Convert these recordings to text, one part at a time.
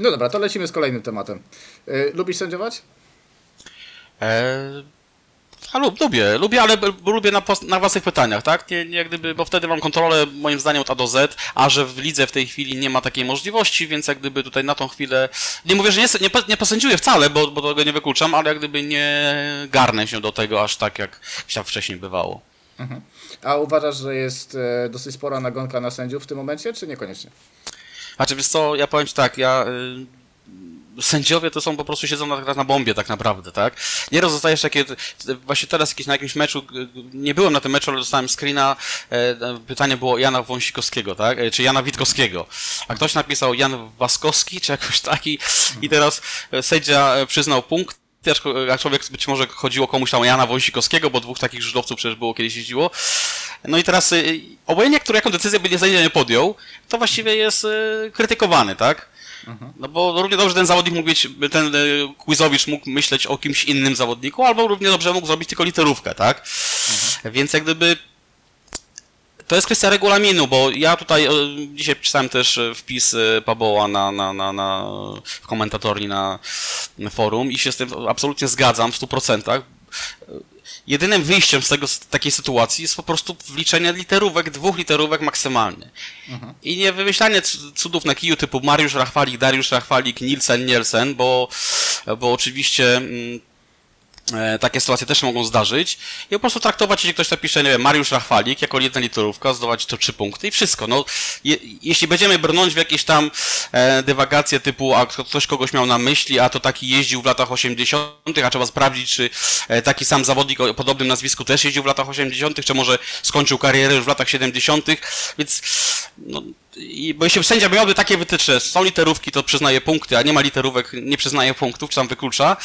No dobra, to lecimy z kolejnym tematem. Yy, lubisz sędziować? Eee, a lub, lubię, lubię, ale lubię na, na własnych pytaniach, tak? Nie, nie gdyby, bo wtedy mam kontrolę moim zdaniem od A do Z, a że w lidze w tej chwili nie ma takiej możliwości, więc jak gdyby tutaj na tą chwilę, nie mówię, że nie, nie, nie posędziuję wcale, bo, bo tego nie wykluczam, ale jak gdyby nie garnę się do tego aż tak, jak gdzieś tam wcześniej bywało. A uważasz, że jest e, dosyć spora nagonka na sędziów w tym momencie, czy niekoniecznie? Znaczy, wiesz co, ja powiem ci tak, ja... Y, sędziowie to są po prostu siedzą na, na bombie tak naprawdę, tak? Nieraz dostajesz takie, właśnie teraz jakieś, na jakimś meczu, nie byłem na tym meczu, ale dostałem screena, e, e, pytanie było Jana Wąsikowskiego, tak? E, Czy Jana Witkowskiego. A ktoś napisał Jan Waskowski, czy jakoś taki i teraz sędzia przyznał punkt, też, a człowiek być może chodziło komuś tam Jana Wąsikowskiego, bo dwóch takich żużlowców przecież było kiedyś jeździło. No i teraz y, obojętnie, który jaką decyzję by nie podjął, to właściwie jest y, krytykowany, tak? No bo równie dobrze ten zawodnik mógł być, ten y, Quizowicz mógł myśleć o kimś innym zawodniku, albo równie dobrze mógł zrobić tylko literówkę, tak? Więc jak gdyby to jest kwestia regulaminu, bo ja tutaj dzisiaj pisałem też wpis Paboła na, na, na, na, w komentatorni na, na forum i się z tym absolutnie zgadzam w 100%. Jedynym wyjściem z tego, z takiej sytuacji jest po prostu wliczenie literówek, dwóch literówek maksymalnie. I nie wymyślanie cudów na kiju typu Mariusz Rachwalik, Dariusz Rachwalik, Nielsen, Nielsen, bo, bo oczywiście mm, takie sytuacje też mogą zdarzyć i po prostu traktować, jeśli ktoś napisze, nie wiem, Mariusz Rachwalik jako jedna literówka, zdobywać to trzy punkty i wszystko. No, je, jeśli będziemy brnąć w jakieś tam e, dywagacje typu, a kto- ktoś kogoś miał na myśli, a to taki jeździł w latach 80., a trzeba sprawdzić, czy e, taki sam zawodnik o podobnym nazwisku też jeździł w latach 80., czy może skończył karierę już w latach 70., więc no, i, bo jeśli sędzia miałby takie wytyczne, są literówki, to przyznaje punkty, a nie ma literówek, nie przyznaje punktów, czy tam wyklucza,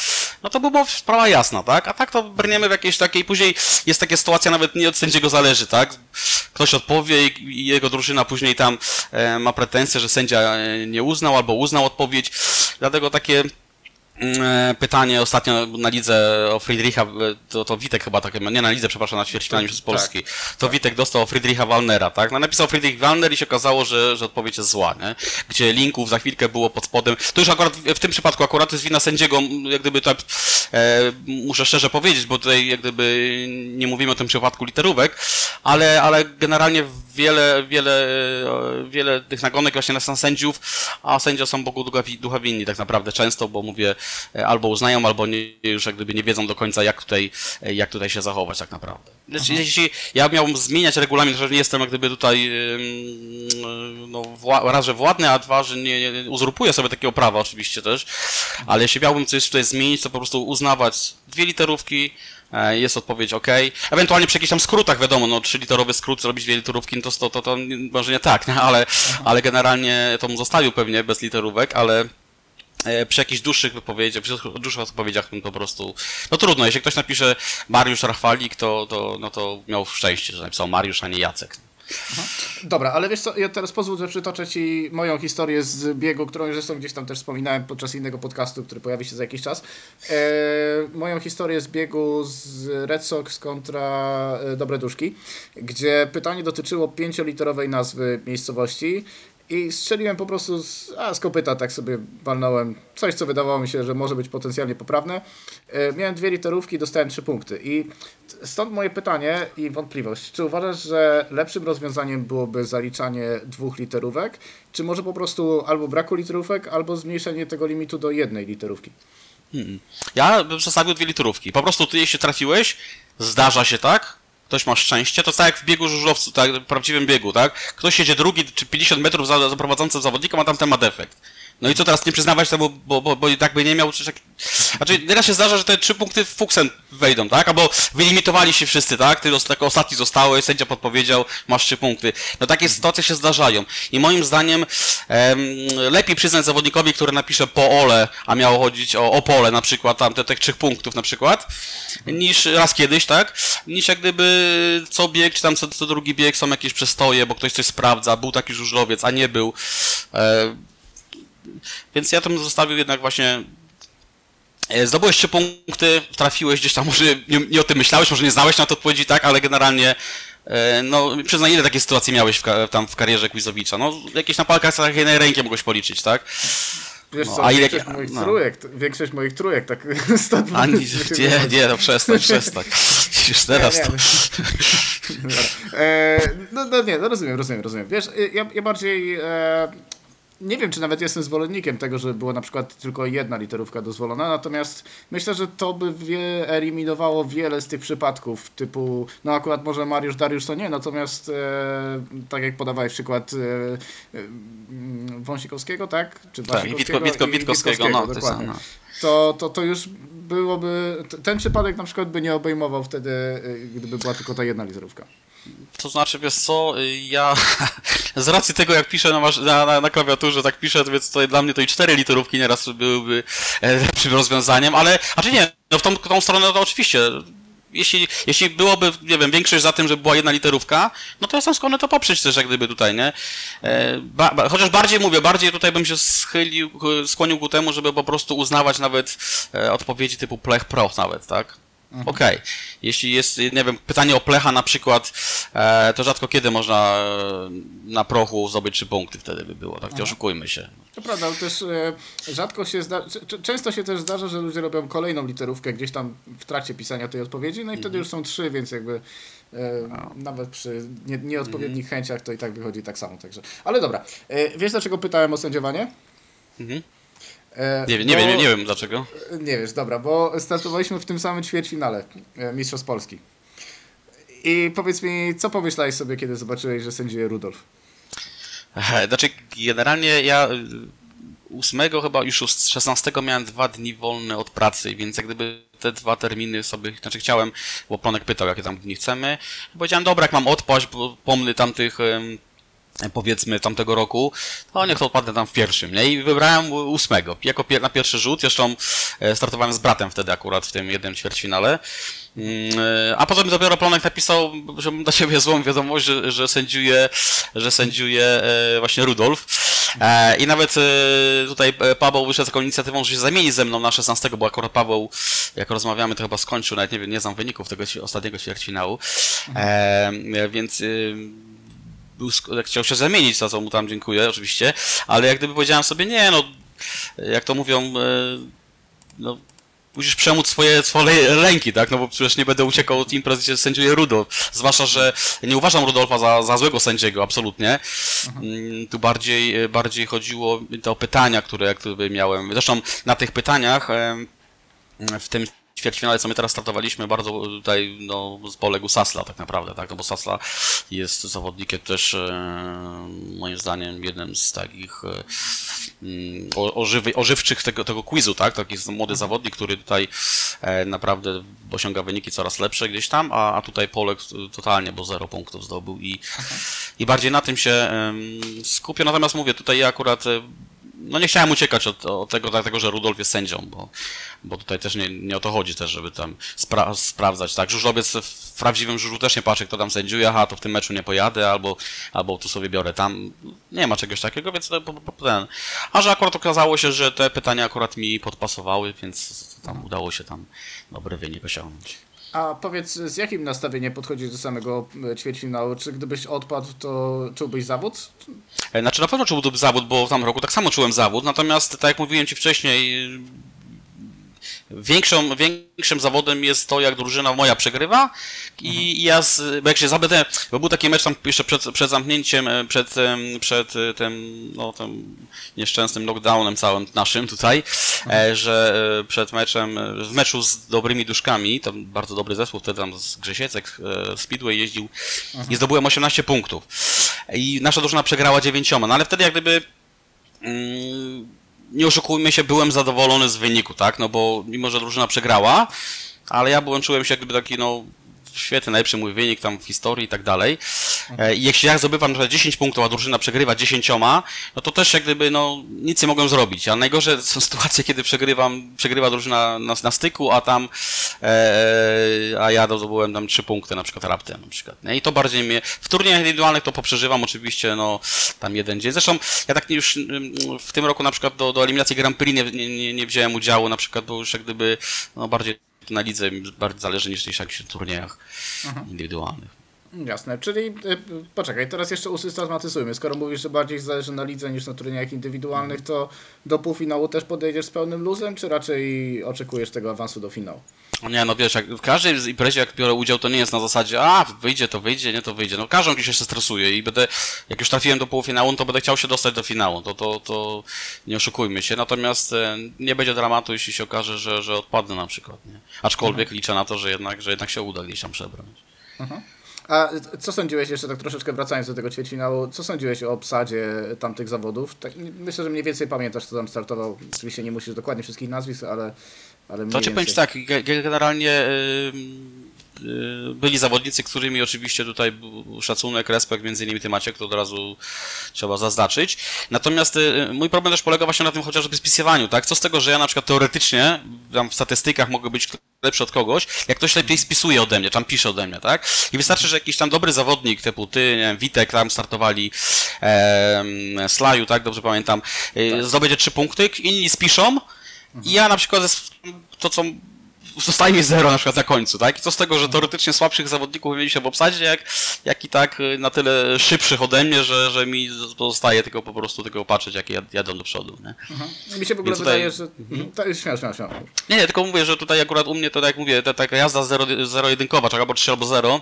no to by była sprawa jasna, tak? A tak to brniemy w jakiejś takiej, później jest taka sytuacja, nawet nie od sędziego zależy, tak? Ktoś odpowie i, jego drużyna później tam e, ma pretensje, że sędzia e, nie uznał albo uznał odpowiedź, dlatego takie pytanie ostatnio na lidze o Friedricha, e, to, to Witek chyba takie, nie na lidze, przepraszam, na ćwierćfinale z Polski, to Witek dostał o Friedricha Wallnera, tak? No napisał Friedrich Wallner i się okazało, że, że odpowiedź jest zła, nie? Gdzie linków za chwilkę było pod spodem. To już akurat w tym przypadku akurat jest wina sędziego, jak gdyby tak, e, muszę szczerze powiedzieć, bo tutaj jak gdyby nie mówimy o tym przypadku literówek, ale, ale generalnie wiele, wiele, e, wiele tych nagonek właśnie na sędziów, a sędzia są Bogu ducha, ducha winni tak naprawdę często, bo mówię, e, albo uznają, albo nie, już jak gdyby nie wiedzą do końca, jak tutaj, e, jak tutaj się zachować tak naprawdę. Znaczy, jeśli ja miałbym zmieniać regulamin, że nie jestem jak gdyby tutaj ym, no, wła- raz, że władny, a dwa, że nie, nie uzurpuję sobie takiego prawa oczywiście też, ale jeśli miałbym coś tutaj zmienić, to po prostu uznawać dwie literówki, e, jest odpowiedź OK. Ewentualnie przy jakichś tam skrótach, wiadomo, no trzyliterowy skrót, zrobić dwie literówki, no to, to, to, to może nie tak, nie? Ale, ale generalnie to mu zostawił pewnie bez literówek, ale e, przy jakichś dłuższych wypowiedziach, przy dłuższych odpowiedziach, no po prostu, no trudno, jeśli ktoś napisze Mariusz Rachwalik, to, to, no to miał szczęście, że napisał Mariusz, a nie Jacek. Dobra, ale wiesz co, ja teraz pozwól, że przytoczę Ci moją historię z biegu, którą zresztą gdzieś tam też wspominałem podczas innego podcastu, który pojawi się za jakiś czas. E, moją historię z biegu z Red Sox kontra e, Dobre Duszki, gdzie pytanie dotyczyło pięcioliterowej nazwy miejscowości i strzeliłem po prostu z, a, z kopyta, tak sobie walnąłem coś, co wydawało mi się, że może być potencjalnie poprawne. E, miałem dwie literówki, dostałem trzy punkty i stąd moje pytanie i wątpliwość. Czy uważasz, że lepszym rozwiązaniem byłoby zaliczanie dwóch literówek, czy może po prostu albo braku literówek, albo zmniejszenie tego limitu do jednej literówki? Hmm. Ja bym przedstawił dwie litrówki. Po prostu ty jeśli trafiłeś, zdarza się tak, ktoś ma szczęście, to tak jak w biegu żużlowcu, tak, w prawdziwym biegu, tak? Ktoś jedzie drugi czy 50 metrów za, za prowadzącym zawodnikiem, a tamten ma defekt. No i co teraz nie przyznawać temu, bo, bo, bo i tak by nie miał, czy. Znaczy, nieraz się zdarza, że te trzy punkty w fuksem wejdą, tak? Albo wylimitowali się wszyscy, tak? Ty os- jako ostatni zostałeś, sędzia podpowiedział, masz trzy punkty. No takie sytuacje się zdarzają. I moim zdaniem em, lepiej przyznać zawodnikowi, który napisze po ole, a miało chodzić o opole na przykład, tam te, tych trzech punktów na przykład, niż raz kiedyś, tak? Niż jak gdyby co bieg, czy tam co, co drugi bieg są jakieś przestoje, bo ktoś coś sprawdza, był taki żużlowiec, a nie był. E, więc ja to bym zostawił jednak właśnie. e, Zdobyłeś trzy punkty, trafiłeś gdzieś tam, może nie, nie o tym myślałeś, może nie znałeś na to odpowiedzi, tak, ale generalnie. e, No, przyznaj, ile takie sytuacje miałeś w, tam w karierze Quizowicza? No, jakieś na palcach jednej ręki mogłeś policzyć, tak? Wiesz No, co, a ile- większość, moich no. trójek, większość moich trójek tak stąd A nie, nie, nie, no przestań, przestań. Już teraz to... Dobra. E, no, no nie, no rozumiem, rozumiem, rozumiem. Wiesz, ja, ja bardziej e, nie wiem, czy nawet jestem zwolennikiem tego, żeby była na przykład tylko jedna literówka dozwolona, natomiast myślę, że to by wie, eliminowało wiele z tych przypadków, typu, no akurat może Mariusz Dariusz to nie, natomiast e, tak jak podawałeś przykład e, e, Wąsikowskiego, tak? Czy Tak, i Witko, Witko, Witkowskiego, no, dokładnie. no. To, to, to już byłoby, ten przypadek na przykład by nie obejmował wtedy, y, gdyby była tylko ta jedna literówka. To znaczy, wiesz co, ja z racji tego, jak piszę na, na, na, na klawiaturze, tak piszę, to więc to dla mnie to i cztery literówki nieraz byłyby e, lepszym rozwiązaniem, ale, a czy nie, no w tą, tą stronę to oczywiście, jeśli, jeśli byłoby, nie wiem, większość za tym, żeby była jedna literówka, no to jestem skłonny to poprzeć też jak gdyby tutaj, nie? E, ba, ba, chociaż bardziej mówię, bardziej tutaj bym się schylił, skłonił ku temu, żeby po prostu uznawać nawet e, odpowiedzi typu Plech Pro nawet, tak? Okej. Jeśli jest, nie wiem, pytanie o plecha na przykład, e, to rzadko kiedy można e, na prochu zdobyć trzy punkty wtedy by było, tak? Nie oszukujmy się. To prawda, ale też e, rzadko się zda, c- c- często się też zdarza, że ludzie robią kolejną literówkę gdzieś tam w trakcie pisania tej odpowiedzi, no i wtedy już są trzy, więc jakby e, nawet przy nie, nieodpowiednich chęciach to i tak wychodzi tak samo, także. Ale dobra, e, wiesz dlaczego pytałem o sędziowanie? Mhm. E, Nie, wiem- nie, bo- wiem, nie, nie wiem dlaczego. Nie wiesz, dobra, bo startowaliśmy w tym samym ćwierćfinale e, Mistrzostw Polski. I powiedz mi, co pomyślałeś sobie, kiedy zobaczyłeś, że sędziuje Rudolf? Znaczy, generalnie ja y, 8 chyba już z 16 miałem dwa dni wolne od pracy, więc jak gdyby te dwa terminy sobie, znaczy chciałem, bo Plonek pytał, jakie tam dni chcemy. Powiedziałem, dobra, jak mam odpaść, bo pomny tamtych powiedzmy tamtego roku, to niech to odpadnę tam w pierwszym, nie? I wybrałem ósmego, jako pier na pierwszy rzut, zresztą e, startowałem z bratem wtedy akurat w tym jednym ćwierćfinale. Mm, e, A potem dopiero Plonek napisał, żebym dla siebie złą wiadomość, że, że sędziuje, że sędziuje e, właśnie Rudolf. I nawet tutaj Paweł wyszedł z taką inicjatywą, że się zamieni ze mną na 16, bo akurat Paweł, jak rozmawiamy, to chyba skończył, nawet nie nie znam wyników tego ostatniego ćwierćfinału. Więc był, chciał się zamienić, za co mu tam dziękuję oczywiście, ale jak gdyby powiedziałem sobie, nie no, jak to mówią, e, no, musisz przemóc swoje, swoje lęki, tak, no bo przecież nie będę uciekał od imprez, gdzie sędziuje Rudolf, zwłaszcza, że nie uważam Rudolfa za, za złego sędziego, absolutnie. Mm, Tu bardziej, bardziej chodziło to o pytania, które jak gdyby miałem. Zresztą na tych pytaniach w tym ćwierćfinale, co my teraz startowaliśmy, bardzo tutaj no, poległ Sasla tak naprawdę, tak? No bo Sasla jest zawodnikiem też e, moim zdaniem jednym z takich e, mm, ożywy, ożywczych tego, tego quizu, tak? Taki jest młody zawodnik, który tutaj e, naprawdę osiąga wyniki coraz lepsze gdzieś tam, a, a tutaj poległ totalnie, bo zero punktów zdobył i, i bardziej na tym się em, skupię. Natomiast mówię, tutaj ja akurat e, no nie chciałem uciekać od, od tego, dlatego że Rudolf jest sędzią, bo, bo tutaj też nie, nie o to chodzi też, żeby tam spra sprawdzać, tak? Żużlowiec w prawdziwym żużlu też nie patrzy, kto tam sędziuje, aha, to w tym meczu nie pojadę, albo, albo tu sobie biorę tam. Nie ma czegoś takiego, więc to ten. A że akurat okazało się, że te pytania akurat mi podpasowały, więc tam udało się tam dobry wynik osiągnąć. A powiedz, z jakim nastawieniem podchodzisz do samego e, ćwierćfinału? Czy gdybyś odpadł, to czułbyś zawód? E, Znaczy na pewno czułbym zawód, bo w tamtym roku tak samo czułem zawód, natomiast tak jak mówiłem Ci wcześniej, większą, większym zawodem jest to, jak drużyna moja przegrywa. I, i ja, z, bo jak się zapytę, bo był taki mecz tam jeszcze przed, przed zamknięciem, e, przed, przed e, tym, no, tym nieszczęsnym lockdownem całym naszym tutaj, e, że e, przed meczem, w meczu z dobrymi duszkami, tam bardzo dobry zespół, wtedy tam z Grzesiecek, Speedway jeździł i zdobyłem 18 punktów. I nasza drużyna przegrała dziewięcioma, no ale wtedy jak gdyby mm, nie oszukujmy się, byłem zadowolony z wyniku, tak? No bo mimo, że drużyna przegrała, ale ja byłem, czułem się jak gdyby taki, no, świetny, najlepszy mój wynik tam w historii i tak dalej. E, I jeśli ja zdobywam przykład 10 punktów, a drużyna przegrywa 10, no to też jak gdyby, no, nic nie mogłem zrobić. A najgorsze są sytuacje, kiedy przegrywam, przegrywa drużyna na, na styku, a tam, e, a ja zdobyłem tam 3 punkty na przykład raptem na przykład. Nie? I to bardziej mnie, w turniejach indywidualnych to poprzeżywam oczywiście, no, tam jeden dzień. Zresztą ja tak już ym, w tym roku na przykład do, do eliminacji Grand Prix nie, nie, nie wziąłem udziału, na przykład, bo już jak gdyby, no, bardziej na lidze mi bardziej zależy niż, niż jakichś turniejach indywidualnych. Jasne, czyli y, poczekaj, teraz jeszcze usystematyzujmy. Skoro mówisz, że bardziej zależy na lidze niż na turniejach indywidualnych, to do półfinału też podejdziesz z pełnym luzem, czy raczej oczekujesz tego awansu do finału? No nie, no wiesz, jak w każdej imprezie jak biorę udział, to nie jest na zasadzie, a wyjdzie, to wyjdzie, nie, to wyjdzie. No każą gdzieś się stresuje i będę, jak już trafiłem do półfinału, no to będę chciał się dostać do finału, to, to, to nie oszukujmy się. Natomiast e, nie będzie dramatu, jeśli się okaże, że, że odpadnę na przykład, nie. Aczkolwiek liczę na to, że jednak, że jednak się uda gdzieś tam przebrnąć. A co sądziłeś, jeszcze tak troszeczkę wracając do tego ćwierćfinału, co sądziłeś o obsadzie tamtych zawodów? Tak, myślę, że mniej więcej pamiętasz, kto tam startował. Oczywiście nie musisz dokładnie wszystkich nazwisk, ale, ale mniej To ci powiem ci tak, ge- ge- generalnie y, y, byli zawodnicy, którymi oczywiście tutaj był szacunek, respekt, między innymi ty Maciek, to od razu trzeba zaznaczyć. Natomiast y, mój problem też polega właśnie na tym chociażby spisywaniu, tak? Co z tego, że ja na przykład teoretycznie tam w statystykach mogę być lepszy od kogoś, jak ktoś lepiej spisuje ode mnie, tam pisze ode mnie, tak? I wystarczy, że jakiś tam dobry zawodnik, typu ty, nie wiem, Witek, tam startowali, em, Slaju, tak, dobrze pamiętam, y, zdobędzie trzy punkty, inni spiszą, i ja na przykład to, co zostaje mi zero na przykład na końcu, tak? I co z tego, że teoretycznie słabszych zawodników mieli się w obsadzie, jak, jak i tak y, na tyle szybszych ode mnie, że, że mi pozostaje tylko po prostu tylko patrzeć, jak jad- jadą do przodu, nie? Mi się w ogóle Więc tutaj- wydaje, że... Mhm. Śmiało, śmiało, śmiało. Nie, nie, tylko mówię, że tutaj akurat u mnie to tak jak mówię, ta taka jazda zero- zero-jedynkowa, tak albo 3 albo 0,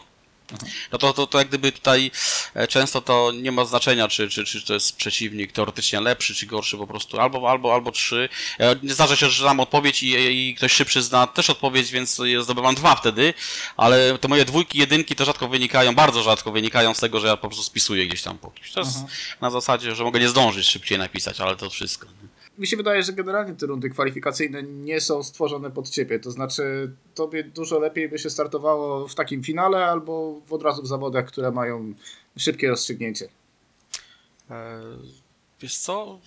no to, to, to jak gdyby tutaj e, często to nie ma znaczenia, czy, czy, czy to jest przeciwnik teoretycznie lepszy, czy gorszy po prostu, albo, albo, albo trzy. E, zdarza się, że dam odpowiedź i, i ktoś szybszy zna też odpowiedź, więc zdobywam dwa wtedy, ale te moje dwójki, jedynki to rzadko wynikają, bardzo rzadko wynikają z tego, że ja po prostu spisuję gdzieś tam po kimś. To jest na zasadzie, że mogę nie zdążyć szybciej napisać, ale to wszystko. nie? Mi się wydaje, że generalnie te rundy kwalifikacyjne nie są stworzone pod ciebie. To znaczy, tobie dużo lepiej by się startowało w takim finale albo w od razu w zawodach, które mają szybkie rozstrzygnięcie. E, Wiesz co?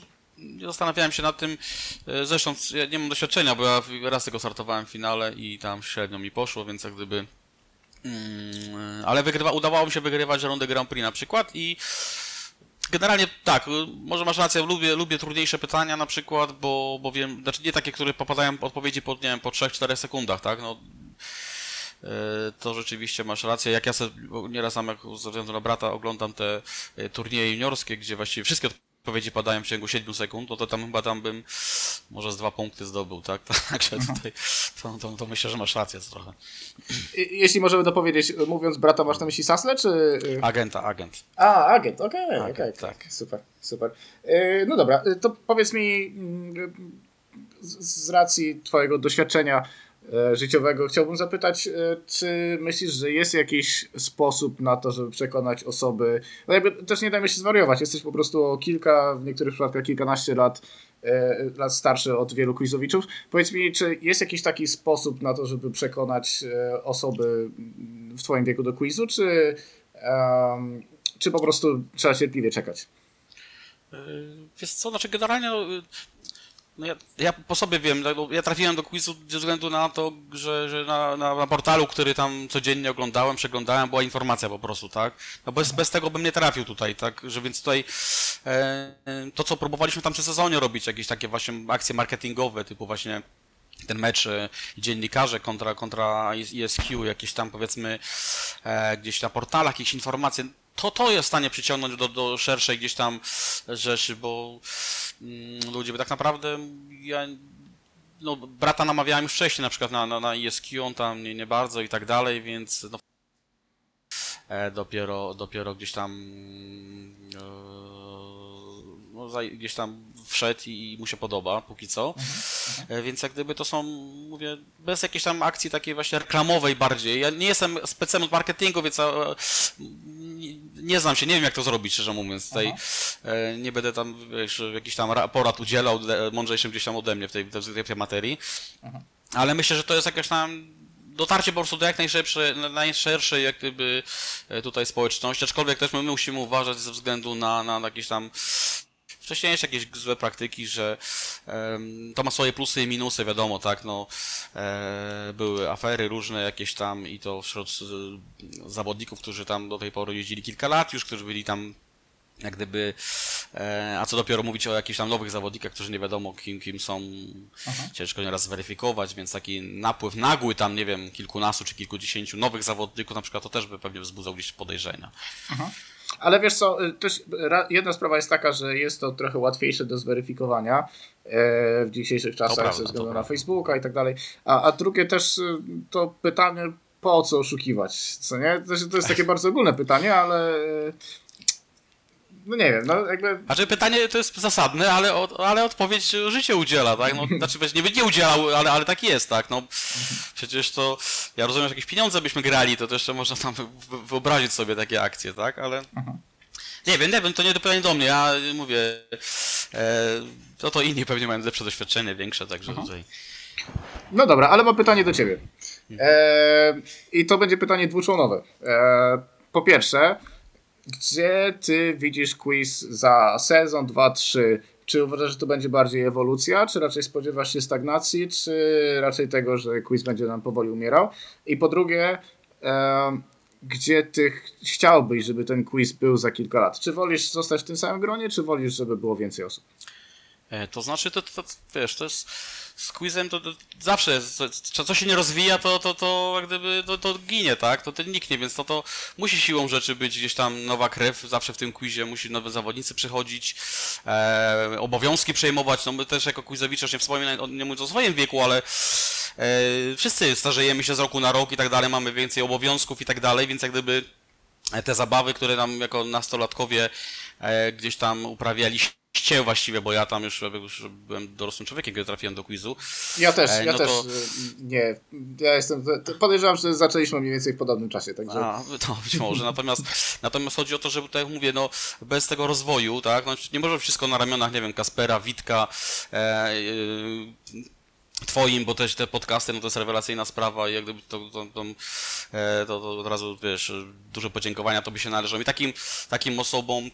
Zastanawiałem się nad tym. e, Zresztą ja nie mam doświadczenia, bo ja raz tylko startowałem w finale i tam średnio mi poszło, więc jak gdyby. Mm, ale wygrywa, udawało mi się wygrywać rundę Grand Prix na przykład i generalnie tak, może masz rację, lubię, lubię trudniejsze pytania na przykład, bo, bo wiem, znaczy nie takie, które popadają odpowiedzi po, nie wiem, po 3-4 sekundach, tak? No, E, to rzeczywiście masz rację. Jak ja sobie nieraz sam, jak ze względu na brata oglądam te e, turnieje juniorskie, gdzie właściwie wszystkie odpowiedzi padają w ciągu 7 sekund, no to tam chyba tam bym może z dwa punkty zdobył, tak? Także tutaj to, to, to myślę, że masz rację trochę. Jeśli możemy dopowiedzieć, mówiąc brata, masz na myśli Sasle, czy... Agenta, agent. A, agent, okej, Agent, okej. tak. Super, super. Yy, No dobra, yy, to powiedz mi mm, z racji twojego doświadczenia życiowego chciałbym zapytać, e, czy myślisz, że jest jakiś sposób na to, żeby przekonać osoby, no jakby też nie dajmy się zwariować, jesteś po prostu o kilka, w niektórych przypadkach kilkanaście lat, e, lat starszy od wielu quizowiczów. Powiedz mi, czy jest jakiś taki sposób na to, żeby przekonać e, osoby w twoim wieku do quizu, czy em, czy po prostu trzeba cierpliwie czekać? E, Wiesz co, znaczy generalnie no, ja, ja po sobie wiem, no, ja trafiłem do quizu ze względu na to, że, że na, na, na portalu, który tam codziennie oglądałem, przeglądałem, była informacja po prostu, tak? No bez, bez tego bym nie trafił tutaj, tak? Że więc tutaj e, e, to, co próbowaliśmy tam przy sezonie robić, jakieś takie właśnie akcje marketingowe, typu właśnie ten mecz e, dziennikarze kontra, kontra ESQ, jakieś tam powiedzmy e, gdzieś na portalach, jakieś informacje, to to jest w stanie przyciągnąć do, do szerszej gdzieś tam rzeczy, bo mm, ludzie by tak naprawdę ja no, brata namawiałem już wcześniej na przykład na, na, na ESQ, on tam nie, nie bardzo i tak dalej, więc no, e, dopiero, dopiero gdzieś tam e, no, gdzieś tam wszedł i mu się podoba, póki co. E, Więc jak gdyby to są, mówię, bez jakiejś tam akcji takiej właśnie reklamowej bardziej. Ja nie jestem specem od marketingu, więc e, nie, nie znam się, nie wiem jak to zrobić, szczerze mówiąc. Tutaj e, nie będę tam wiesz, jakiś tam ra- porad udzielał mądrzejszym gdzieś tam ode mnie w tej, w tej, materii. Ale myślę, że to jest jakaś tam dotarcie po prostu do jak najszerszej, najszerszej jak gdyby tutaj społeczności, aczkolwiek też my musimy uważać ze względu na, na jakieś tam wcześniejsze jakieś złe praktyki, że to ma swoje plusy i minusy, wiadomo, tak, no e, były afery różne jakieś tam i to wśród zawodników, którzy tam do tej pory jeździli kilka lat już, którzy byli tam jak gdyby, e, a co dopiero mówić o jakichś tam nowych zawodnikach, którzy nie wiadomo kim, kim są, ciężko nieraz zweryfikować, więc taki napływ nagły tam, nie wiem, kilkunastu czy kilkudziesięciu nowych zawodników na przykład, to też by pewnie wzbudzał gdzieś podejrzenia. Ale wiesz co, y, też ra- jedna sprawa jest taka, że jest to trochę łatwiejsze do zweryfikowania e, w dzisiejszych czasach ze względu na. Facebooka i tak dalej. A, a drugie też y, to pytanie, po co oszukiwać, co nie? To, to jest takie bardzo ogólne pytanie, ale y, no nie wiem, no jakby Znaczy pytanie to jest zasadne, ale, ale odpowiedź życie udziela, tak? No, znaczy nie, nie udzielał, ale, ale tak jest, tak? No, przecież to, ja rozumiem, że jakieś pieniądze byśmy grali, to też jeszcze można tam wy- wyobrazić sobie takie akcje, tak? Ale nie wiem, nie wiem, to nie pytanie do mnie, ja mówię, e, to to inni pewnie mają lepsze doświadczenie, większe, także tutaj... No dobra, ale mam pytanie do ciebie. E, I to będzie pytanie dwuczłonowe. E, po pierwsze, gdzie ty widzisz quiz za sezon 2-3? Czy uważasz, że to będzie bardziej ewolucja, czy raczej spodziewasz się stagnacji, czy raczej tego, że quiz będzie nam powoli umierał? I po drugie, gdzie ty ch- chciałbyś, żeby ten quiz był za kilka lat? Czy wolisz zostać w tym samym gronie, czy wolisz, żeby było więcej osób? E, To znaczy, to, to, to wiesz, to jest z quizem to, to zawsze, co, co- się nie rozwija, to, to, to jak gdyby to, to ginie, tak? To, to niknie, więc to, to musi siłą rzeczy być gdzieś tam nowa krew, zawsze w tym quizie musi nowe zawodnicy przychodzić, e, obowiązki przejmować, no my też jako quizowicze, już nie wspominam, nie mówiąc o swoim wieku, ale e, wszyscy starzejemy się z roku na rok i tak dalej, mamy więcej obowiązków i tak dalej, więc jak gdyby e, te zabawy, które nam jako nastolatkowie e, gdzieś tam uprawialiście właściwie, bo ja tam już, już byłem dorosłym człowiekiem, kiedy trafiłem do quizu. Ja też, E, ja no też to- y, nie. Ja jestem. to- Podejrzewam, że zaczęliśmy mniej więcej w podobnym czasie, także. A, to być może. Natomiast, natomiast chodzi o to, żeby tak jak mówię, no, bez tego rozwoju, tak, no, nie może wszystko na ramionach, nie wiem, Kaspera, Witka, e, e, twoim, bo też te podcasty, no to jest rewelacyjna sprawa i jak gdyby to, to, to, e, to, to od razu, wiesz, duże podziękowania tobie się należą i takim, takim osobom,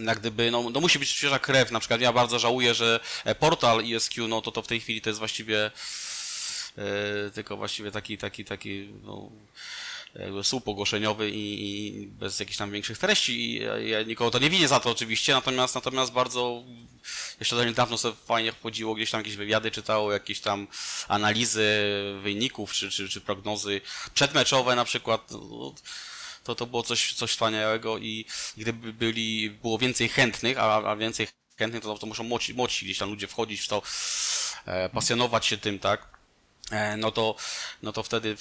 jak gdyby, no, no musi być świeża krew, na przykład ja bardzo żałuję, że e, portal ESQ, no to to w tej chwili to jest właściwie e, tylko właściwie taki, taki, taki, no, jakby słup ogłoszeniowy i, i bez jakichś tam większych treści. I ja, ja nikogo to nie winię za to oczywiście, natomiast natomiast bardzo jeszcze do niedawno sobie fajnie wchodziło, gdzieś tam jakieś wywiady czytało, jakieś tam analizy wyników czy, czy, czy prognozy przedmeczowe na przykład. No, to, to było coś, coś wspaniałego i gdyby byli, było więcej chętnych, a, a więcej chętnych, to, to muszą młodsi, młodsi gdzieś tam ludzie wchodzić w to, e, pasjonować się tym, tak? E, no to, no to wtedy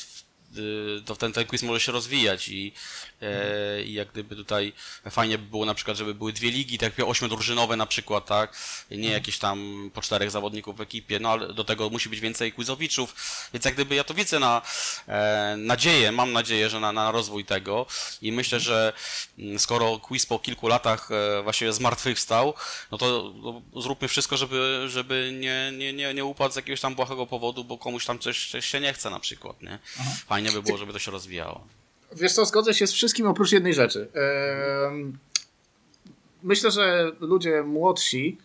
to ten, ten quiz może się rozwijać i, e, i jak gdyby tutaj fajnie by było na przykład, żeby były dwie ligi, tak jak ośmiodrużynowe na przykład, tak, nie jakieś tam po czterech zawodników w ekipie, no ale do tego musi być więcej quizowiczów, więc jak gdyby ja to widzę na e, nadzieję, mam nadzieję, że na, na rozwój tego i myślę, że mm, skoro quiz po kilku latach e, właściwie zmartwychwstał, no to no, zróbmy wszystko, żeby, żeby nie, nie, nie, nie upadł z jakiegoś tam błahego powodu, bo komuś tam coś, coś się nie chce na przykład, nie? Fajnie by było, żeby to się rozwijało. Wiesz co, zgodzę się z wszystkim oprócz jednej rzeczy. Myślę, że ludzie młodsi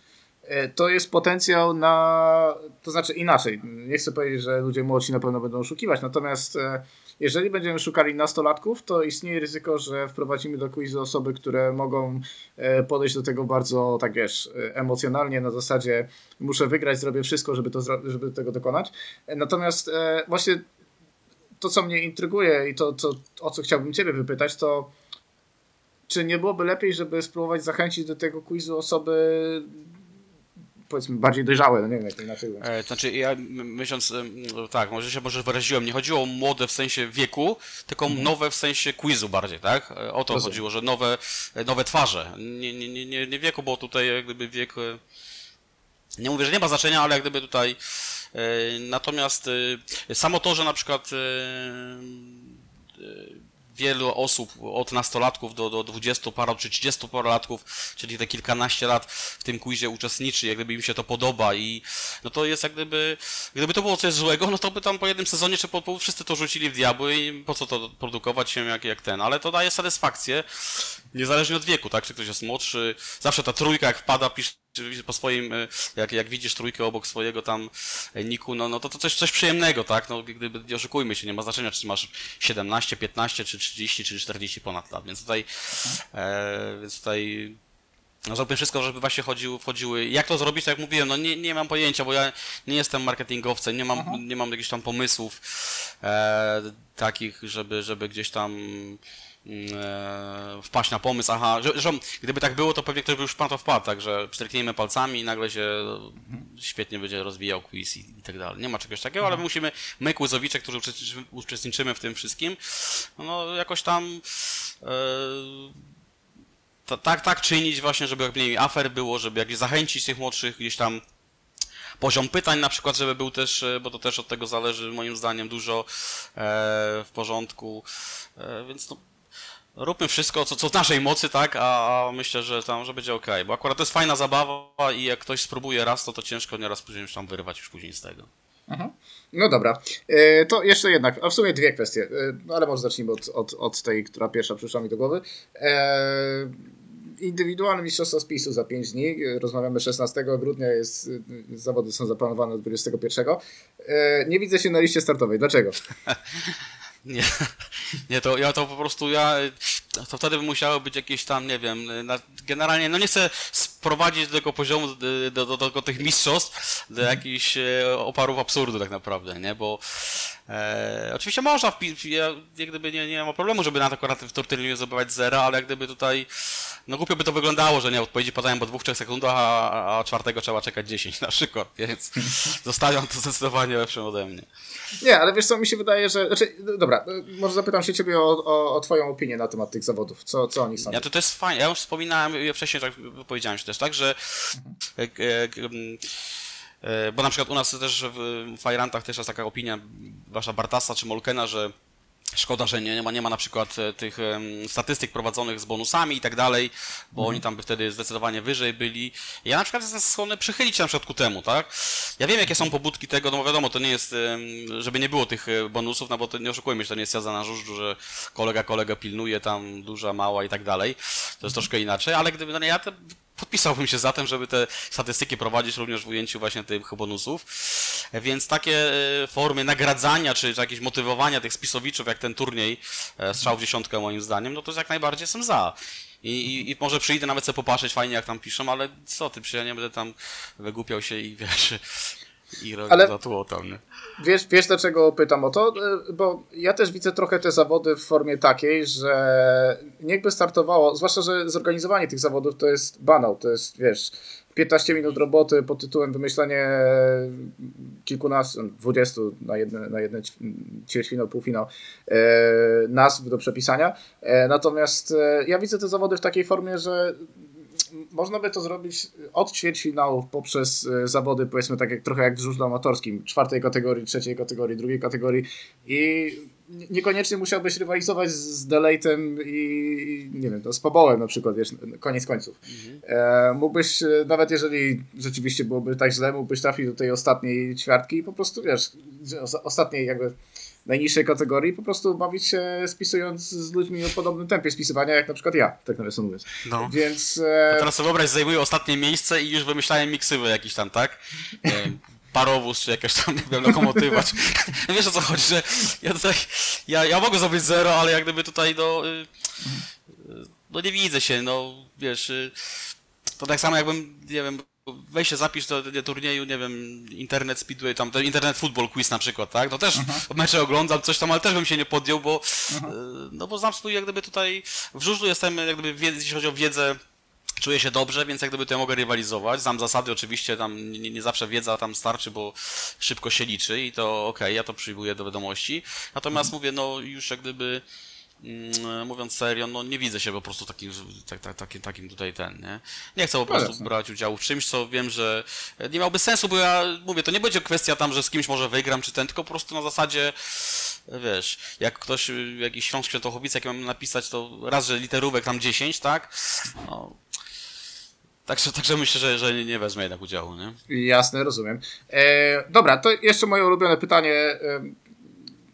e, to jest potencjał na. To znaczy inaczej. Nie chcę powiedzieć, że ludzie młodsi na pewno będą oszukiwać, natomiast e, jeżeli będziemy szukali nastolatków, to istnieje ryzyko, że wprowadzimy do quizu osoby, które mogą e, podejść do tego bardzo, tak wiesz, emocjonalnie, na zasadzie muszę wygrać, zrobię wszystko, żeby, to, żeby tego dokonać. Natomiast właśnie to, co mnie intryguje i to, to, o co chciałbym Ciebie wypytać, to czy nie byłoby lepiej, żeby spróbować zachęcić do tego quizu osoby powiedzmy bardziej dojrzałe, no nie wiem jak to inaczej. E, znaczy, ja myśląc, no tak, może się może wyraziłem, nie chodziło o młode w sensie wieku, tylko nowe w sensie quizu bardziej, tak? E, O to Rozumiem. chodziło, że nowe, e, nowe twarze. Nie, nie, nie, nie, nie wieku, bo tutaj jak gdyby wiek. e, Nie mówię, że nie ma znaczenia, ale jak gdyby tutaj. E, Natomiast e, samo to, że na przykład e, wielu osób od nastolatków do, do 20 paru czy 30 parolatków, czyli te kilkanaście lat w tym quizie uczestniczy, jak gdyby im się to podoba i no to jest jak gdyby, gdyby to było coś złego, no to by tam po jednym sezonie czy po, po wszyscy to rzucili w diabły i po co to produkować się jak, jak ten, ale to daje satysfakcję, niezależnie od wieku, tak, czy ktoś jest młodszy, zawsze ta trójka jak wpada, pisze po swoim, e, jak, jak widzisz trójkę obok swojego tam e, niku, no, no to to coś, coś przyjemnego, tak? No gdyby, nie oszukujmy się, nie ma znaczenia, czy masz 17, 15, czy 30, czy 40 ponad lat, więc tutaj, e, więc tutaj no, zrobię wszystko, żeby właśnie chodziły, wchodziły. Jak to zrobić, tak jak mówiłem, no nie, nie mam pojęcia, bo ja nie jestem marketingowcem, nie mam, nie mam jakichś tam pomysłów e, takich, żeby, żeby gdzieś tam wpaść na pomysł, aha, że, że gdyby tak było, to pewnie ktoś by już na to wpadł, także strykniemy palcami i nagle się świetnie będzie rozwijał quiz i, i tak dalej. Nie ma czegoś takiego, ale my musimy, my quizowicze, którzy uczestniczymy, uczestniczymy w tym wszystkim, no jakoś tam e, to, tak, tak czynić właśnie, żeby jak mniej afer było, żeby jakieś zachęcić tych młodszych gdzieś tam poziom pytań na przykład, żeby był też, e, bo to też od tego zależy moim zdaniem dużo e, w porządku, e, więc no, róbmy wszystko, co, co w naszej mocy, tak, a, a myślę, że tam, że będzie ok, bo akurat to jest fajna zabawa i jak ktoś spróbuje raz, to to ciężko nieraz później już tam wyrwać już później z tego. Mhm. No dobra, e, to jeszcze jednak, a w sumie dwie kwestie, e, no ale może zacznijmy od, od, od tej, która pierwsza przyszła mi do głowy. E, indywidualne mistrzostwo spisu za 5 dni. Rozmawiamy 16 grudnia, jest, zawody są zaplanowane 21. Nie widzę się na liście startowej. Dlaczego? Nie, nie to ja to po prostu ja to wtedy by musiało być jakieś tam, nie wiem, na, generalnie, no nie chcę sprowadzić do tego poziomu, do, do, do, do tych mistrzostw, do jakichś e, oparów absurdu tak naprawdę, nie, bo e, oczywiście można, ja jak gdyby nie, nie ma problemu, żeby na to akurat w turnieju zdobywać zera, ale jak gdyby tutaj, no głupio by to wyglądało, że nie, odpowiedzi padają po dwóch, trzech sekundach, a, a czwartego trzeba czekać 10 na przykład, więc zostawiam to zdecydowanie lepszym ode mnie. Nie, ale wiesz co, mi się wydaje, że, znaczy, dobra, może zapytam się ciebie o, o, o twoją opinię na temat tych zawodów, co, co o nich sądzisz? Ja to, to jest fajnie, ja już wspominałem, ja wcześniej tak powiedziałem się też, tak, że mhm. Bo na przykład u nas też w Fajrantach też jest taka opinia wasza Bartasa czy Molkena, że Szkoda, że nie, nie, ma, nie ma na przykład e, tych statystyk prowadzonych z bonusami i tak dalej, bo mhm. oni tam by wtedy zdecydowanie wyżej byli. Ja na przykład jestem skłonny przychylić się na przykład ku temu, tak? Ja wiem, jakie są pobudki tego, no bo wiadomo, to nie jest, żeby nie było tych e, bonusów, no bo to nie oszukujmy się, to nie jest jazda na żużlu, że kolega kolega pilnuje tam, duża, mała i tak dalej. To jest mhm. troszkę inaczej, ale gdyby, no nie, ja te podpisałbym się za tym, żeby te statystyki prowadzić również w ujęciu właśnie tych bonusów. Więc takie e, formy nagradzania, czy, jakieś motywowania tych spisowiczów, jak ten turniej e, strzał w dziesiątkę moim zdaniem, no to jak najbardziej jestem za. I, i, I, może przyjdę nawet sobie popatrzeć fajnie jak tam piszą, ale co ty, przecież ja nie będę tam wygłupiał się i wiesz, i Ale... za tło tam, nie? Wiesz, wiesz dlaczego pytam o to? E, bo ja też widzę trochę te zawody w formie takiej, że niechby startowało, zwłaszcza, że zorganizowanie tych zawodów to jest banał, to jest, wiesz, 15 minut roboty pod tytułem wymyślenie kilkunastu, dwudziestu na jedne, na jedne ćwierćfinał, półfinał e, nazw do przepisania. E, natomiast e, ja widzę te zawody w takiej formie, że można by to zrobić od ćwierćfinałów poprzez e, zawody, powiedzmy tak jak trochę jak w żużlu amatorskim, czwartej kategorii, trzeciej kategorii, drugiej kategorii i niekoniecznie musiałbyś rywalizować z Deletem i nie wiem, to z Pobołem na przykład, wiesz, koniec końców. Mhm. E, mógłbyś, e, nawet jeżeli rzeczywiście byłoby tak źle, mógłbyś trafić do tej ostatniej ćwiartki i po prostu, wiesz, ostatniej jakby najniższej kategorii, po prostu bawić się spisując z ludźmi o podobnym tempie spisywania, jak na przykład ja, tak nawiasem mówiąc. No. Więc... E... teraz sobie wyobraź, zajmuję ostatnie miejsce i już wymyślałem miksywy jakiś tam, tak? parowóz, czy jakaś tam, nie wiem, lokomotywa. Czy... Wiesz o co chodzi, że ja tutaj, ja, ja mogę zrobić zero, ale jak gdyby tutaj, no, y, y, no nie widzę się, no, wiesz, y, to tak samo jakbym, nie wiem, weź się zapisz do, do turnieju, nie wiem, internet speedway, tam, internet football quiz na przykład, tak? No też uh -huh. mecze oglądam, coś tam, ale też bym się nie podjął, bo, uh -huh. no bo znam swój, jak gdyby tutaj, w żużlu jestem, jak gdyby, jeśli chodzi o wiedzę, czuję się dobrze, więc jak gdyby to ja mogę rywalizować. Znam zasady, oczywiście tam nie, nie zawsze wiedza tam starczy, bo szybko się liczy i to okej, okay, ja to przyjmuję do wiadomości. Natomiast mhm. mówię, no już jak gdyby mówiąc serio, no nie widzę się po prostu takim, tak, tak, takim, takim tutaj ten, nie? Nie chcę po prostu no brać udziału w czymś, co wiem, że nie miałby sensu, bo ja mówię, to nie będzie kwestia tam, że z kimś może wygram, czy ten, tylko po prostu na zasadzie, wiesz, jak ktoś, jakiś Śląsk Świętochowice, jak mam napisać, to raz, że literówek tam 10, tak? No, Także, także myślę, że, że nie wezmę jednak udziału, nie? Jasne, rozumiem. E, dobra, to jeszcze moje ulubione pytanie.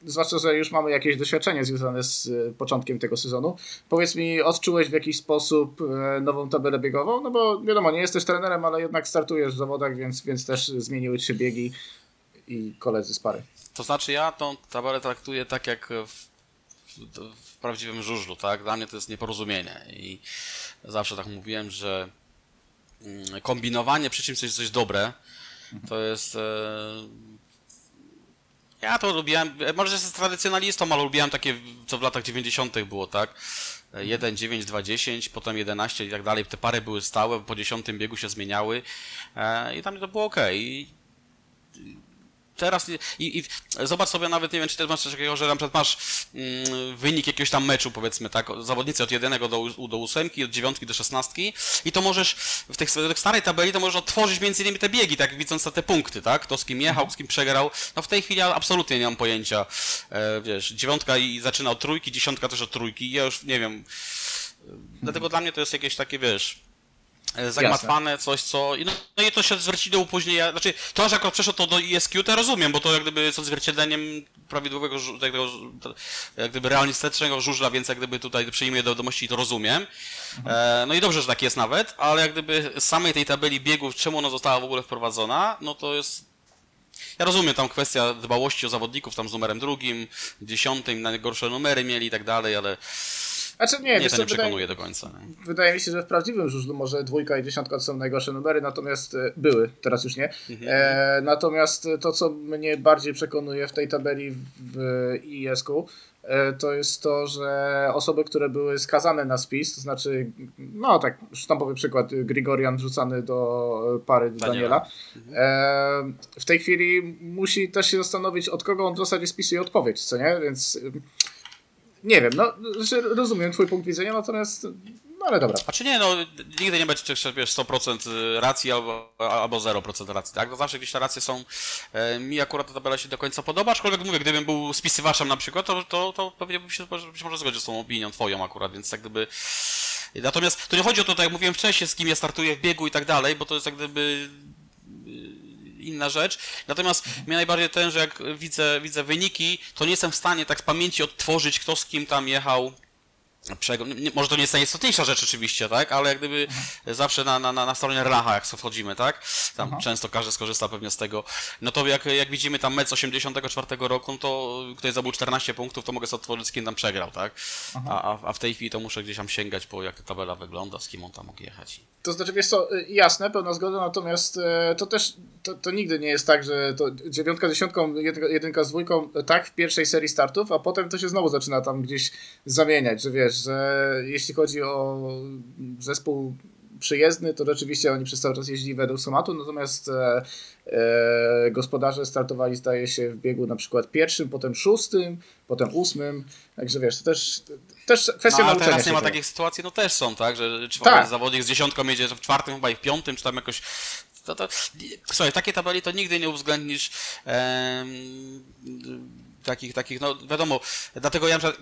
E, zwłaszcza, że już mamy jakieś doświadczenie związane z e, początkiem tego sezonu. Powiedz mi, odczułeś w jakiś sposób e, nową tabelę biegową? No bo wiadomo, nie jesteś trenerem, ale jednak startujesz w zawodach, więc, więc też zmieniły się biegi i koledzy z pary. To znaczy ja tą tabelę traktuję tak jak w, w, prawdziwym żużlu, tak? Dla mnie to jest nieporozumienie i zawsze tak mówiłem, że mm, kombinowanie przy czymś coś, coś dobre. To jest. Ja to lubiłem, e, może jestem tradycjonalistą, ale lubiłem takie, co w latach 90. było, tak? E, 1, 9, 2, 10, potem 11 i tak dalej. Te pary były stałe, po 10 biegu się zmieniały e, i tam to było ok. Teraz i, i, zobacz sobie nawet, nie wiem, czy ty masz coś takiego, że na przykład masz mm, wynik jakiegoś tam meczu, powiedzmy, tak, zawodnicy od 1 do, do 8, od 9 do 16 i to możesz, w tych, w tej starej tabeli to możesz otworzyć między innymi te biegi, tak, widząc te punkty, tak, kto z kim jechał, z kim przegrał, no w tej chwili ja absolutnie nie mam pojęcia, e, wiesz, dziewiątka i zaczyna od trójki, dziesiątka też od trójki, ja już nie wiem, dlatego dla mnie to jest jakieś takie, wiesz, e, zagmatwane, coś co... No, no i to się odzwierciedliło później, ja, znaczy to, że jako przeszło to do ESQ, to rozumiem, bo to jak gdyby jest odzwierciedleniem prawidłowego, tego, żu- jak gdyby realistycznego żużla, więc jak gdyby tutaj przyjmuję do wiadomości to rozumiem. E, no i dobrze, że tak jest nawet, ale jak gdyby z samej tej tabeli biegów, czemu ona została w ogóle wprowadzona, no to jest ja rozumiem tam kwestia dbałości o zawodników tam z numerem drugim, dziesiątym, najgorsze numery mieli i tak dalej, ale Znaczy nie, nie, wiesz to nie wydaje, przekonuje do końca. Nie? wydaje mi się, że w prawdziwym żużlu może dwójka i dziesiątka to są najgorsze numery, natomiast e, były, teraz już nie. E, natomiast to, co mnie bardziej przekonuje w tej tabeli w ISK, e, to jest to, że osoby, które były skazane na spis, to znaczy, no tak, sztampowy przykład, Grigorian wrzucany do e, pary Daniela. Daniela, e, w tej chwili musi też się zastanowić, od kogo on w zasadzie spisuje odpowiedź, co nie? Więc e, nie wiem, no, rozumiem twój punkt widzenia, natomiast, no ale dobra. A czy nie, no nigdy nie będzie wiesz, 100% racji albo, albo 0% racji, tak? No zawsze gdzieś te racje są. E, mi akurat ta tabela się do końca podoba, aczkolwiek mówię, gdybym był spisywaczem na przykład, to, to, to pewnie bym się być może zgodził z tą opinią twoją akurat, więc tak gdyby. Natomiast to nie chodzi o to, tak jak mówiłem wcześniej, z kim ja startuję w biegu i tak dalej, bo to jest jak gdyby inna rzecz. Natomiast mnie najbardziej ten, że jak widzę, widzę wyniki, to nie jestem w stanie tak z pamięci odtworzyć, kto z kim tam jechał. Może to nie jest najistotniejsza rzecz oczywiście, tak? Ale jak gdyby zawsze na, na, na stronie Racha, jak wchodzimy, tak? Tam często każdy skorzysta pewnie z tego. No to jak, jak widzimy tam mecz 84 roku, no to ktoś zdobył 14 punktów, to mogę sobie otworzyć, z kim tam przegrał, tak? A, a, a w tej chwili to muszę gdzieś tam sięgać po jak ta tabela wygląda, z kim on tam mógł jechać. To znaczy, wiesz co, y, jasne, pełna zgoda, natomiast e, to też, to, to nigdy nie jest tak, że to dziewiątka z dziesiątką, jedynka, z dwójką, tak w pierwszej serii startów, a potem to się znowu zaczyna tam gdzieś zamieniać, że wiesz, że jeśli chodzi o zespół przyjezdny, to rzeczywiście oni przez cały czas jeździli według schematu, natomiast e, e, gospodarze startowali, zdaje się, w biegu na przykład pierwszym, potem szóstym, potem ósmym, także wiesz, to też, też kwestia No, ale teraz się nie ma tego. takich sytuacji, no też są, tak? Że czy Tak. zawodnik z dziesiątką jedzie w czwartym chyba i w piątym, czy tam jakoś. To, to, słuchaj, w takiej tabeli to nigdy nie uwzględnisz em, takich, takich, no wiadomo, dlatego ja na przykład,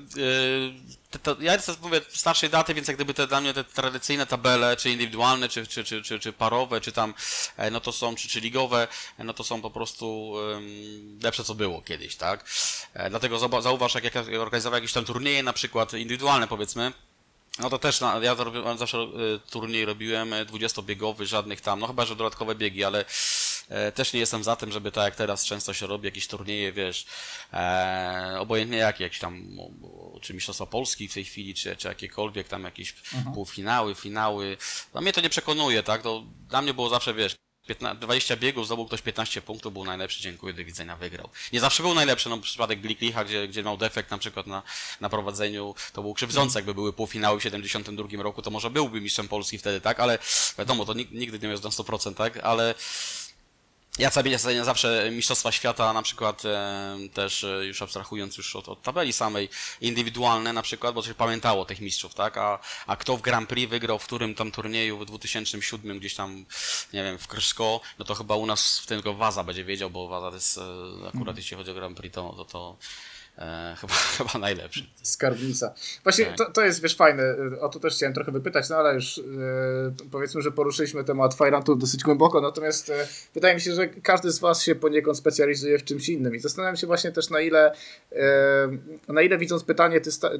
to, ja jestem, mówię, starszej daty, więc jak gdyby te dla mnie te tradycyjne tabele, czy indywidualne, czy, czy, czy, czy, czy parowe, czy tam, e, no to są, czy, czy ligowe, e, no to są po prostu lepsze co było kiedyś, tak? E, dlatego zauważ, jak, jak ja organizował jakieś tam turnieje, na przykład indywidualne powiedzmy, no to też, ja zawsze y, turniej robiłem y, 20-biegowy, żadnych tam, no chyba, że dodatkowe biegi, ale też nie jestem za tym, żeby tak jak teraz często się robi, jakieś turnieje, wiesz, e, obojętnie jakie, jakieś tam, czy Mistrzostwa Polski w tej chwili, czy, czy jakiekolwiek tam jakieś półfinały, finały, no mnie to nie przekonuje, tak, to dla mnie było zawsze, wiesz, 15, 20 biegów, zdobył ktoś 15 punktów, był najlepszy, dziękuję, do widzenia, wygrał. Nie zawsze był najlepszy, no przypadek Gliklicha, gdzie, gdzie miał defekt na przykład na, na prowadzeniu, to był krzywdzący, jakby były półfinały w 72 roku, to może byłby mistrzem Polski wtedy, tak, ale wiadomo, to nig- nigdy nie jest na 100%, tak, ale ja sobie sobie zawsze Mistrzostwa Świata na przykład e, też e, już abstrahując już od, od tabeli samej indywidualne na przykład, bo się pamiętało tych mistrzów, tak? A, a kto w Grand Prix wygrał w którym tam turnieju w 2007 gdzieś tam, nie wiem, w Kryszko, no to chyba u nas w tylko Waza będzie wiedział, bo Waza to jest e, akurat jeśli chodzi o Grand Prix, to, to, to e, chyba, chyba najlepszy. Skarbnica. Właśnie Tak. to, to jest, wiesz, fajne. O to też chciałem trochę wypytać, no ale już e, powiedzmy, że poruszyliśmy temat Fajrantów dosyć głęboko, natomiast e, wydaje mi się, że każdy z Was się poniekąd specjalizuje w czymś innym i zastanawiam się właśnie też na ile, e, na ile widząc pytanie, Ty sta-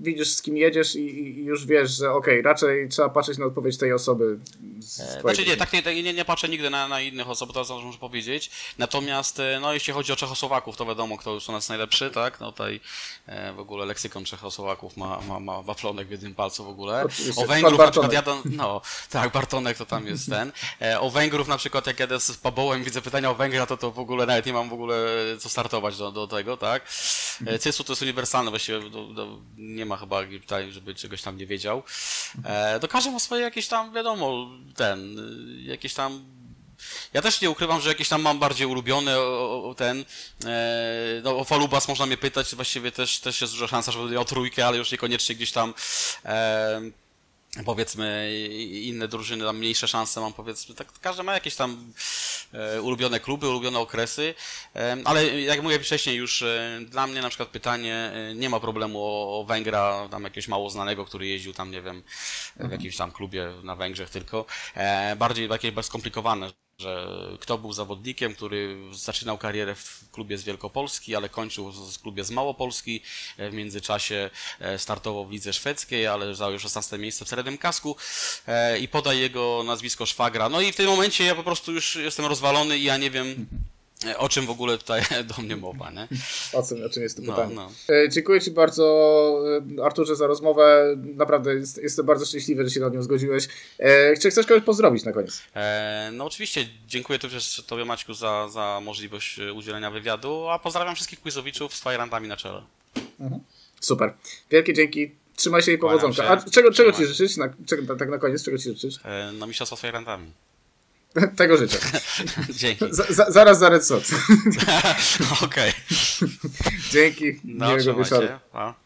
widzisz z kim jedziesz i, i już wiesz, że okej, raczej trzeba patrzeć na odpowiedź tej osoby. Z Znaczy nie, tak nie, nie, nie patrzę nigdy na, na innych osób, to muszę powiedzieć. Natomiast, e, no jeśli chodzi o Czechosłowaków, to wiadomo, kto jest u nas najlepszy, tak? tak? No tutaj e, w ogóle leksykon Czechosłowaków ma, ma, ma waflonek w jednym palcu w ogóle. O Węgrów na przykład jadę, no tak, Bartonek to tam jest ten. E, o Węgrów na przykład jak jadę z Pabołem widzę pytania o Węgra, to to w ogóle nawet nie mam w ogóle co startować do, do tego, tak? E, Cysu to jest uniwersalne, właściwie do, do, nie ma chyba tutaj, żeby czegoś tam nie wiedział. To każdy ma swoje jakieś tam, wiadomo, ten, y, jakieś tam ja też nie ukrywam, że jakieś tam mam bardziej ulubione o, o ten. E, no, o Falubas można mnie pytać, właściwie też, też jest duża szansa, żeby o trójkę, ale już niekoniecznie gdzieś tam. E, Powiedzmy, inne drużyny, tam mniejsze szanse mam, powiedzmy, tak każdy ma jakieś tam e, ulubione kluby, ulubione okresy, e, ale jak mówię wcześniej już, e, dla mnie na przykład pytanie, e, nie ma problemu o, o Węgra, tam jakiegoś mało znanego, który jeździł tam, nie wiem, w jakimś tam klubie na Węgrzech tylko, bardziej jakieś bardziej skomplikowane, że kto był zawodnikiem, który zaczynał karierę w klubie z Wielkopolski, ale kończył w klubie z Małopolski. E, W międzyczasie e, startował w lidze szwedzkiej, ale zajął 16 miejsce w srebrnym kasku e, i podaj jego nazwisko szwagra. No i w tym momencie ja po prostu już jestem rozwalony i ja nie wiem o czym w ogóle tutaj do mnie mowa, nie? O czym, o czym jest to No, pytanie? no. E, Dziękuję Ci bardzo, e, Arturze, za rozmowę. Naprawdę jest, jestem bardzo szczęśliwy, że się na nią zgodziłeś. E, Czy chcesz kogoś pozdrowić na koniec? E, No oczywiście dziękuję też Tobie Maćku za, za możliwość udzielenia wywiadu, a pozdrawiam wszystkich quizowiczów z fajrantami na czele. Super. Wielkie dzięki. Trzymaj się i powodzonka. A czego, czego Ci życzyć? Na, czego, tak na koniec, czego Ci życzysz? E, No mistrzostwa z fajrantami. Tego życzę. Dzięki. Za, zaraz za Red Sox. Okej. Dzięki. No, Miłego wieczoru. Pa.